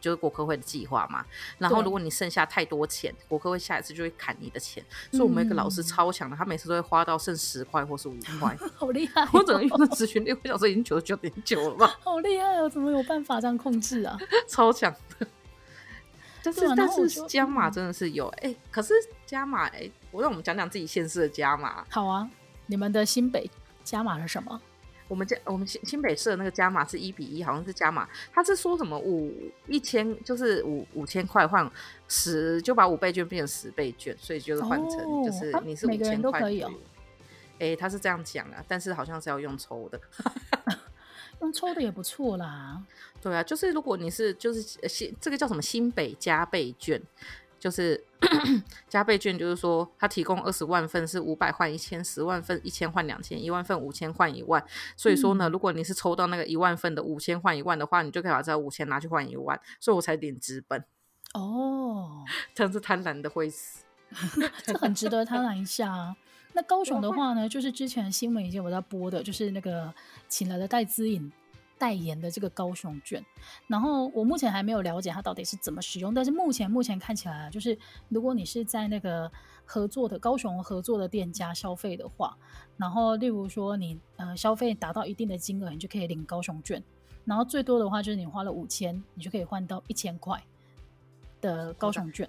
S2: 就是国科会的计划嘛，然后如果你剩下太多钱，国科会下一次就会砍你的钱，所以我们一个老师超强的，他每次都会花到剩十块或是五 块，
S1: 好厉害、哦！
S2: 我整个预算执行率，我想说已经九十九点九了吧，
S1: 好厉害哦！怎么有办法这样控制啊？
S2: 超强的。但是但是加码真的是有哎、欸，可是加码哎，我让我们讲讲自己县市的加码。
S1: 好啊，你们的新北加码是什么？
S2: 我们家我们新新北市的那个加码是一比一，好像是加码。他是说什么五一千就是五五千块换十，就把五倍券变成十倍券，所以就是换成就是你是五千块可以哦。哎、欸，他是这样讲啊，但是好像是要用抽的。
S1: 用抽的也不错啦，
S2: 对啊，就是如果你是就是新这个叫什么新北加倍券，就是 加倍券，就是说它提供二十万份是五百换一千，十万份一千换两千，一万份五千换一万。所以说呢，嗯、如果你是抽到那个一万份的五千换一万的话，你就可以把这五千拿去换一万，所以我才领资本。哦，真是贪婪的会死，
S1: 这很值得贪婪一下啊。那高雄的话呢，就是之前新闻已经有在播的，就是那个请来的戴资颖代言的这个高雄券。然后我目前还没有了解它到底是怎么使用，但是目前目前看起来啊，就是如果你是在那个合作的高雄合作的店家消费的话，然后例如说你呃消费达到一定的金额，你就可以领高雄券。然后最多的话就是你花了五千，你就可以换到一千块的高雄券。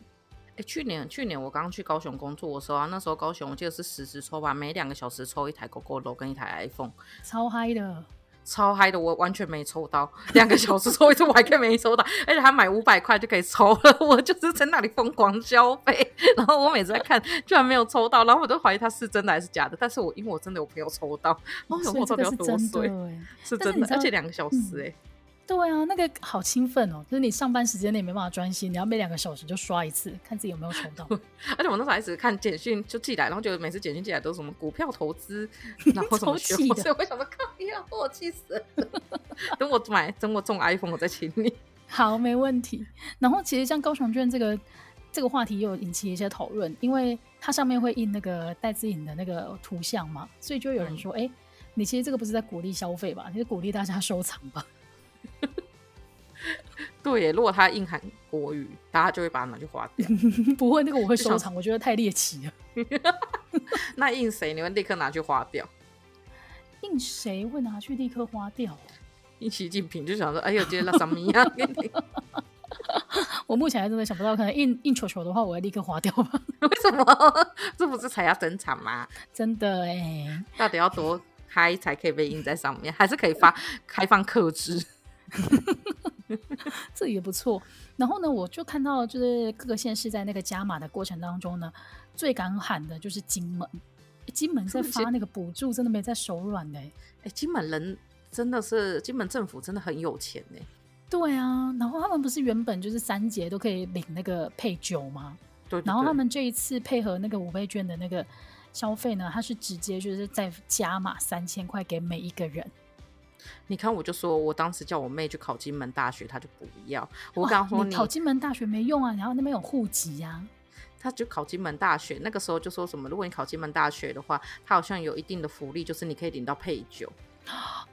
S2: 哎，去年去年我刚去高雄工作的时候啊，那时候高雄我记得是实时抽吧，每两个小时抽一台 Gogoro 跟一台 iPhone，
S1: 超嗨的。
S2: 超嗨的，我完全没抽到，两个小时抽一次，我还可以没抽到，而且他买五百块就可以抽了，我就是在那里疯狂消费，然后我每次在看，居然没有抽到，然后我都怀疑他是真的还是假的，但是我因为我真的有朋友抽到，哦，我到底要多岁？是真的，而且两个小时哎、欸。嗯
S1: 对啊，那个好兴奋哦！就是你上班时间内没办法专心，你要每两个小时就刷一次，看自己有没有抽到。
S2: 而且我那时候还一直看简讯就寄来，然后就每次简讯寄来都是什么股票投资，然后什么学，所以我想说靠呀，我气死了！等我买，等我中 iPhone，我再请你。
S1: 好，没问题。然后其实像高雄卷这个这个话题，又引起一些讨论，因为它上面会印那个戴资颖的那个图像嘛，所以就有人说，哎、嗯，你其实这个不是在鼓励消费吧？你是鼓励大家收藏吧？
S2: 对耶，如果他印韩国语，大家就会把它拿去花掉。
S1: 不会，那个我会收藏，我觉得太猎奇了。
S2: 那印谁？你会立刻拿去花掉？
S1: 印谁会拿去立刻花掉？
S2: 印习近平就想说：“哎呦，今天那什么样？”
S1: 我目前还真的想不到，可能印印球球的话，我会立刻花掉吧？
S2: 为什么？这不是才要登场吗？
S1: 真的哎，
S2: 到底要多嗨才可以被印在上面？还是可以发开放克制？
S1: 这也不错。然后呢，我就看到，就是各个县市在那个加码的过程当中呢，最敢喊的就是金门。金门在发那个补助，真的没在手软的。
S2: 哎，金门人真的是，金门政府真的很有钱呢。
S1: 对啊，然后他们不是原本就是三节都可以领那个配酒吗？对，对，对。然后他们这一次配合那个五倍券的那个消费呢，他是直接就是在加码三千块给每一个人。
S2: 你看，我就说我当时叫我妹去考金门大学，她就不要。我刚刚说你，
S1: 你考金门大学没用啊，然后那边有户籍呀。
S2: 她就考金门大学，那个时候就说什么，如果你考金门大学的话，她好像有一定的福利，就是你可以领到配酒。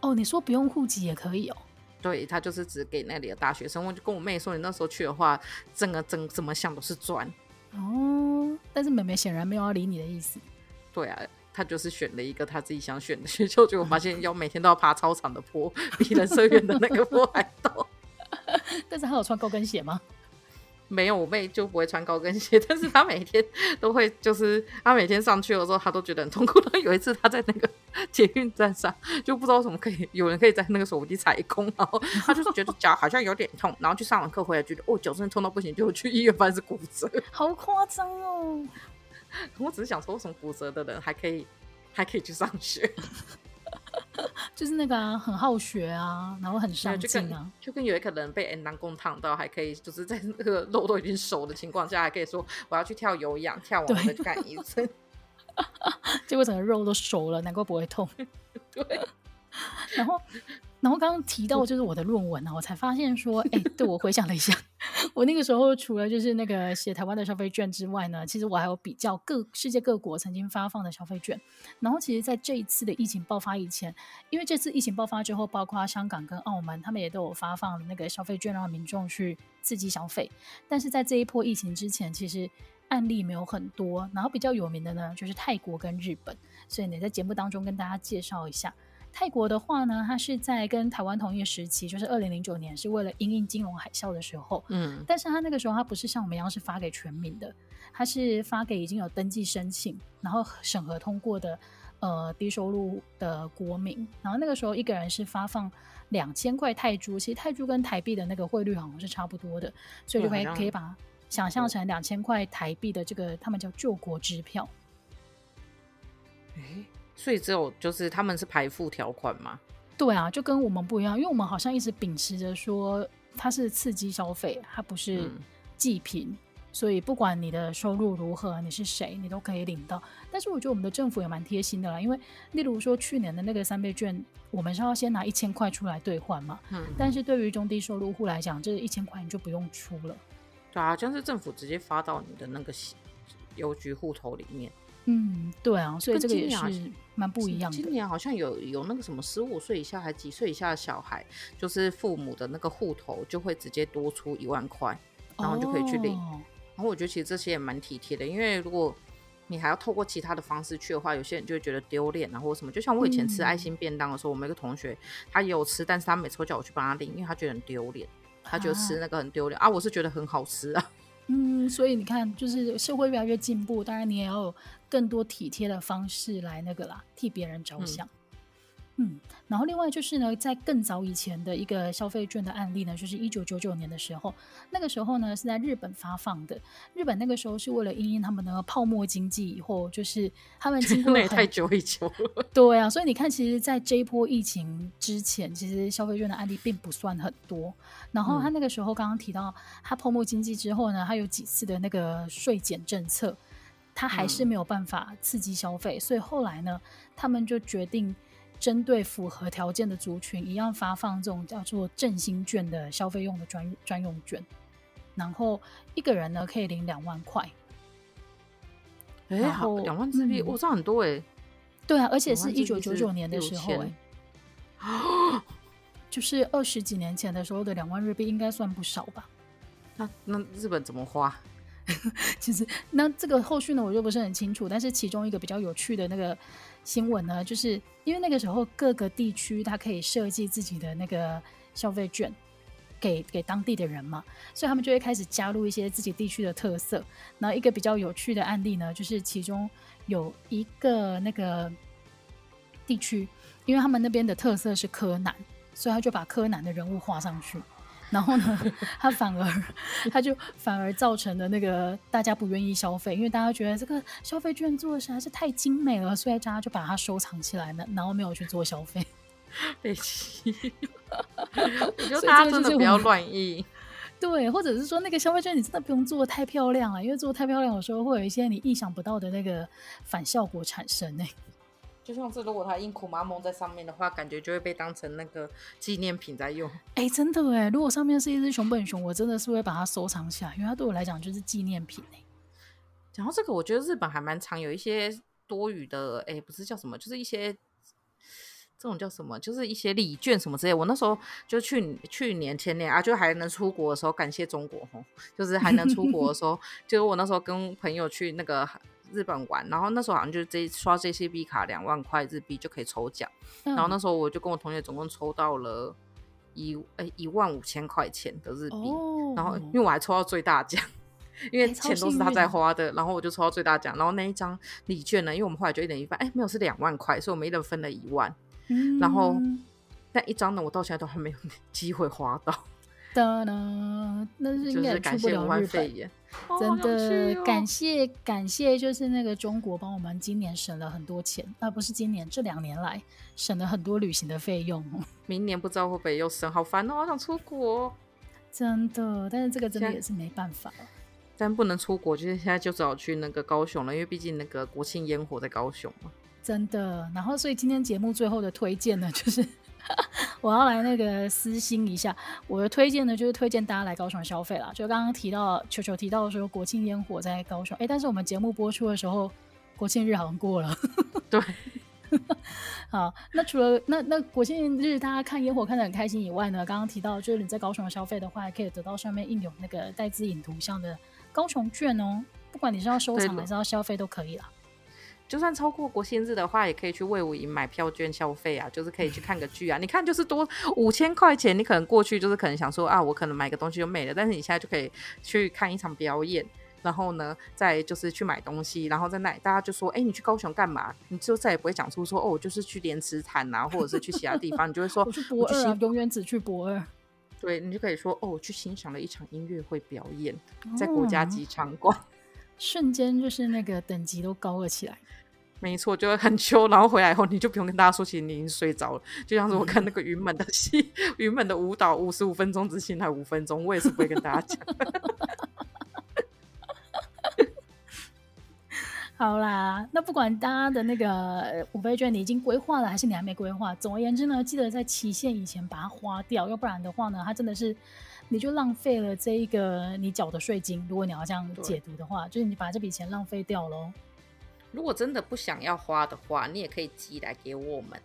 S1: 哦，你说不用户籍也可以哦？
S2: 对，他就是只给那里的大学生。我就跟我妹说，你那时候去的话，整个整怎么想都是赚。
S1: 哦，但是妹妹显然没有要理你的意思。
S2: 对啊。他就是选了一个他自己想选的学校，结果发现要每天都要爬操场的坡，比人生远的那个坡还陡。
S1: 但是他有穿高跟鞋吗？
S2: 没有，我妹就不会穿高跟鞋，但是她每天都会，就是她每天上去的时候，她都觉得很痛苦。他有一次她在那个捷运站上，就不知道什么可以有人可以在那个手机踩空，然后她就是觉得脚好像有点痛，然后去上完课回来觉得哦脚真的痛到不行，就去医院发现是骨折，
S1: 好夸张哦。
S2: 我只是想说，为什么骨折的人还可以还可以去上学？
S1: 就是那个、啊、很好学啊，然后很上进啊
S2: 就，就跟有一个人被 N 当工烫到，还可以就是在那个肉都已经熟的情况下，还可以说我要去跳有氧，跳完再去干一次。
S1: 结果整个肉都熟了，难怪不会痛。对，然后。然后刚刚提到就是我的论文啊，我才发现说，哎，对，我回想了一下，我那个时候除了就是那个写台湾的消费券之外呢，其实我还有比较各世界各国曾经发放的消费券。然后其实在这一次的疫情爆发以前，因为这次疫情爆发之后，包括香港跟澳门，他们也都有发放那个消费券，让民众去刺激消费。但是在这一波疫情之前，其实案例没有很多。然后比较有名的呢，就是泰国跟日本。所以你在节目当中跟大家介绍一下。泰国的话呢，它是在跟台湾同一个时期，就是二零零九年，是为了因应金融海啸的时候，嗯，但是它那个时候它不是像我们一样是发给全民的，它是发给已经有登记申请，然后审核通过的呃低收入的国民，然后那个时候一个人是发放两千块泰铢，其实泰铢跟台币的那个汇率好像是差不多的，所以就可以可以把想象成两千块台币的这个他们叫救国支票。
S2: 欸所以只有就是他们是排付条款吗？
S1: 对啊，就跟我们不一样，因为我们好像一直秉持着说它是刺激消费，它不是祭品，嗯，所以不管你的收入如何，你是谁，你都可以领到。但是我觉得我们的政府也蛮贴心的啦，因为例如说去年的那个三倍券，我们是要先拿一千块出来兑换嘛，嗯，但是对于中低收入户来讲，这一千块你就不用出了。
S2: 对啊，就是政府直接发到你的那个邮局户头里面。
S1: 嗯，对啊，所以这个也是蛮不一样的。
S2: 今年好像有有那个什么十五岁以下还几岁以下的小孩，就是父母的那个户头就会直接多出一万块，然后就可以去领。哦、然后我觉得其实这些也蛮体贴的，因为如果你还要透过其他的方式去的话，有些人就会觉得丢脸啊，或者什么。就像我以前吃爱心便当的时候，嗯、我们一个同学他也有吃，但是他每次都叫我去帮他领，因为他觉得很丢脸，他觉得吃那个很丢脸啊，啊。我是觉得很好吃啊。
S1: 嗯，所以你看，就是社会越来越进步，当然你也要有更多体贴的方式来那个啦，替别人着想。嗯嗯，然后另外就是呢，在更早以前的一个消费券的案例呢，就是一九九九年的时候，那个时候呢是在日本发放的。日本那个时候是为了因应他们的泡沫经济，以后就是他们经过了
S2: 那也太久以前了。
S1: 对啊，所以你看，其实，在这一波疫情之前，其实消费券的案例并不算很多。然后他那个时候刚刚提到，他泡沫经济之后呢，他有几次的那个税减政策，他还是没有办法刺激消费，嗯、所以后来呢，他们就决定。针对符合条件的族群，一样发放这种叫做振兴券的消费用的专专用券，然后一个人呢可以领两万块。
S2: 哎、欸，好，两万日币，我知道很多哎、欸。
S1: 对啊，而且是一九九九年的时候哎、欸，就是二十几年前的时候的两万日币，应该算不少吧？
S2: 那那日本怎么花？
S1: 其实那这个后续呢，我就不是很清楚。但是其中一个比较有趣的那个。新闻呢，就是因为那个时候各个地区它可以设计自己的那个消费券给给当地的人嘛，所以他们就会开始加入一些自己地区的特色。然后一个比较有趣的案例呢，就是其中有一个那个地区，因为他们那边的特色是柯南，所以他就把柯南的人物画上去。然后呢，他反而他就反而造成了那个大家不愿意消费，因为大家觉得这个消费券做的实在是太精美了，所以大家就把它收藏起来了，然后没有去做消费。
S2: 被气，我觉得大家真的不要乱意。
S1: 对，或者是说那个消费券你真的不用做的太漂亮了，因为做的太漂亮有时候会有一些你意想不到的那个反效果产生呢。
S2: 就像是如果他印苦麻蒙在上面的话，感觉就会被当成那个纪念品在用。
S1: 哎、欸，真的哎，如果上面是一只熊本熊，我真的是会把它收藏起来，因为它对我来讲就是纪念品哎。
S2: 讲到这个，我觉得日本还蛮常有一些多余的，哎、欸，不是叫什么，就是一些这种叫什么，就是一些礼券什么之类。我那时候就去去年前年啊，就还能出国的时候，感谢中国吼，就是还能出国的时候，就是我那时候跟朋友去那个。日本玩，然后那时候好像就是这刷 JCB 卡两万块日币就可以抽奖，嗯，然后那时候我就跟我同学总共抽到了一哎一万五千块钱的日币，哦，然后因为我还抽到最大奖，因为钱都是他在花的，然后我就抽到最大奖，然后那一张礼券呢，因为我们后来就一人一半，哎没有是两万块，所以我们一人分了一万，嗯，然后那一张呢我到现在都还没有 机会花到。
S1: 哒哒，那是应该出不了日本。真的感谢感谢，就是那个中国帮我们今年省了很多钱，而、啊、不是今年这两年来省了很多旅行的费用。
S2: 明年不知道会不会又省，好烦哦，好想出国。
S1: 真的，但是这个真的也是没办法。
S2: 但不能出国，就是现在就只好去那个高雄了，因为毕竟那个国庆烟火在高雄嘛。
S1: 真的，然后所以今天节目最后的推荐呢，就是。我要来那个私心一下，我的推荐呢，就是推荐大家来高雄消费啦。就刚刚提到球球提到说国庆烟火在高雄，哎、欸，但是我们节目播出的时候，国庆日好像过了。
S2: 对，
S1: 好，那除了那那国庆日大家看烟火看得很开心以外呢，刚刚提到就是你在高雄消费的话，还可以得到上面印有那个带字影图像的高雄券哦，不管你是要收藏还是要消费都可以啦。
S2: 就算超过国庆日的话，也可以去魏武营买票券消费啊，就是可以去看个剧啊。你看，就是多五千块钱，你可能过去就是可能想说啊，我可能买个东西就没了，但是你现在就可以去看一场表演，然后呢，再就是去买东西，然后在那里大家就说，哎、欸，你去高雄干嘛？你就再也不会讲出说，哦，我就是去莲池潭啊，或者是去其他地方，你就会说，
S1: 我去博二啊，永远只去博二。
S2: 对，你就可以说，哦，我去欣赏了一场音乐会表演，在国家级场馆，
S1: 瞬间就是那个等级都高了起来。
S2: 没错，就会很秋，然后回来以后你就不用跟大家说，其实你已经睡着了。就像是我看那个云门的戏，云门的舞蹈五十五分钟之前还五分钟，我也是不会跟大家讲。
S1: 好啦，那不管大家的那个五倍券你已经规划了，还是你还没规划，总而言之呢，记得在期限以前把它花掉，要不然的话呢，它真的是你就浪费了这一个你缴的税金。如果你要这样解读的话，就是你把这笔钱浪费掉喽。
S2: 如果真的不想要花的话，你也可以寄来给我们，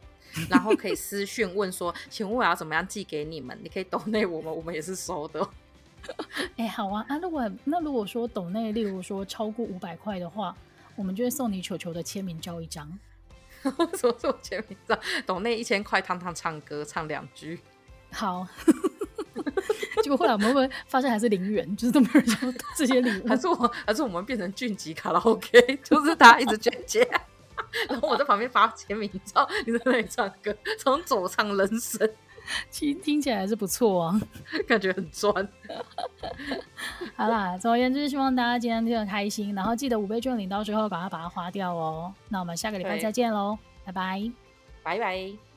S2: 然后可以私讯问说，请问我要怎么样寄给你们？你可以抖内我们，我们也是收的。
S1: 哎、欸，好啊，啊，如果那如果说抖内，例如说超过五百块的话，我们就会送你球球的签名照一张。
S2: 什么签名照？抖内一千块，汤汤唱歌唱两句。
S1: 好。结果后来我们会发现还是零元，就是都没有人收这些礼物？
S2: 还是我，还是我们变成俊吉卡拉 OK，就是大家一直捐钱，然后我在旁边发签名照，你在那里唱歌，从左唱人生，
S1: 其实听起来还是不错啊，
S2: 感觉很赚。
S1: 好啦，总而言之，希望大家今天听得开心，然后记得五倍券领到之后，赶快把它花掉哦。那我们下个礼拜再见喽，拜拜，
S2: 拜拜。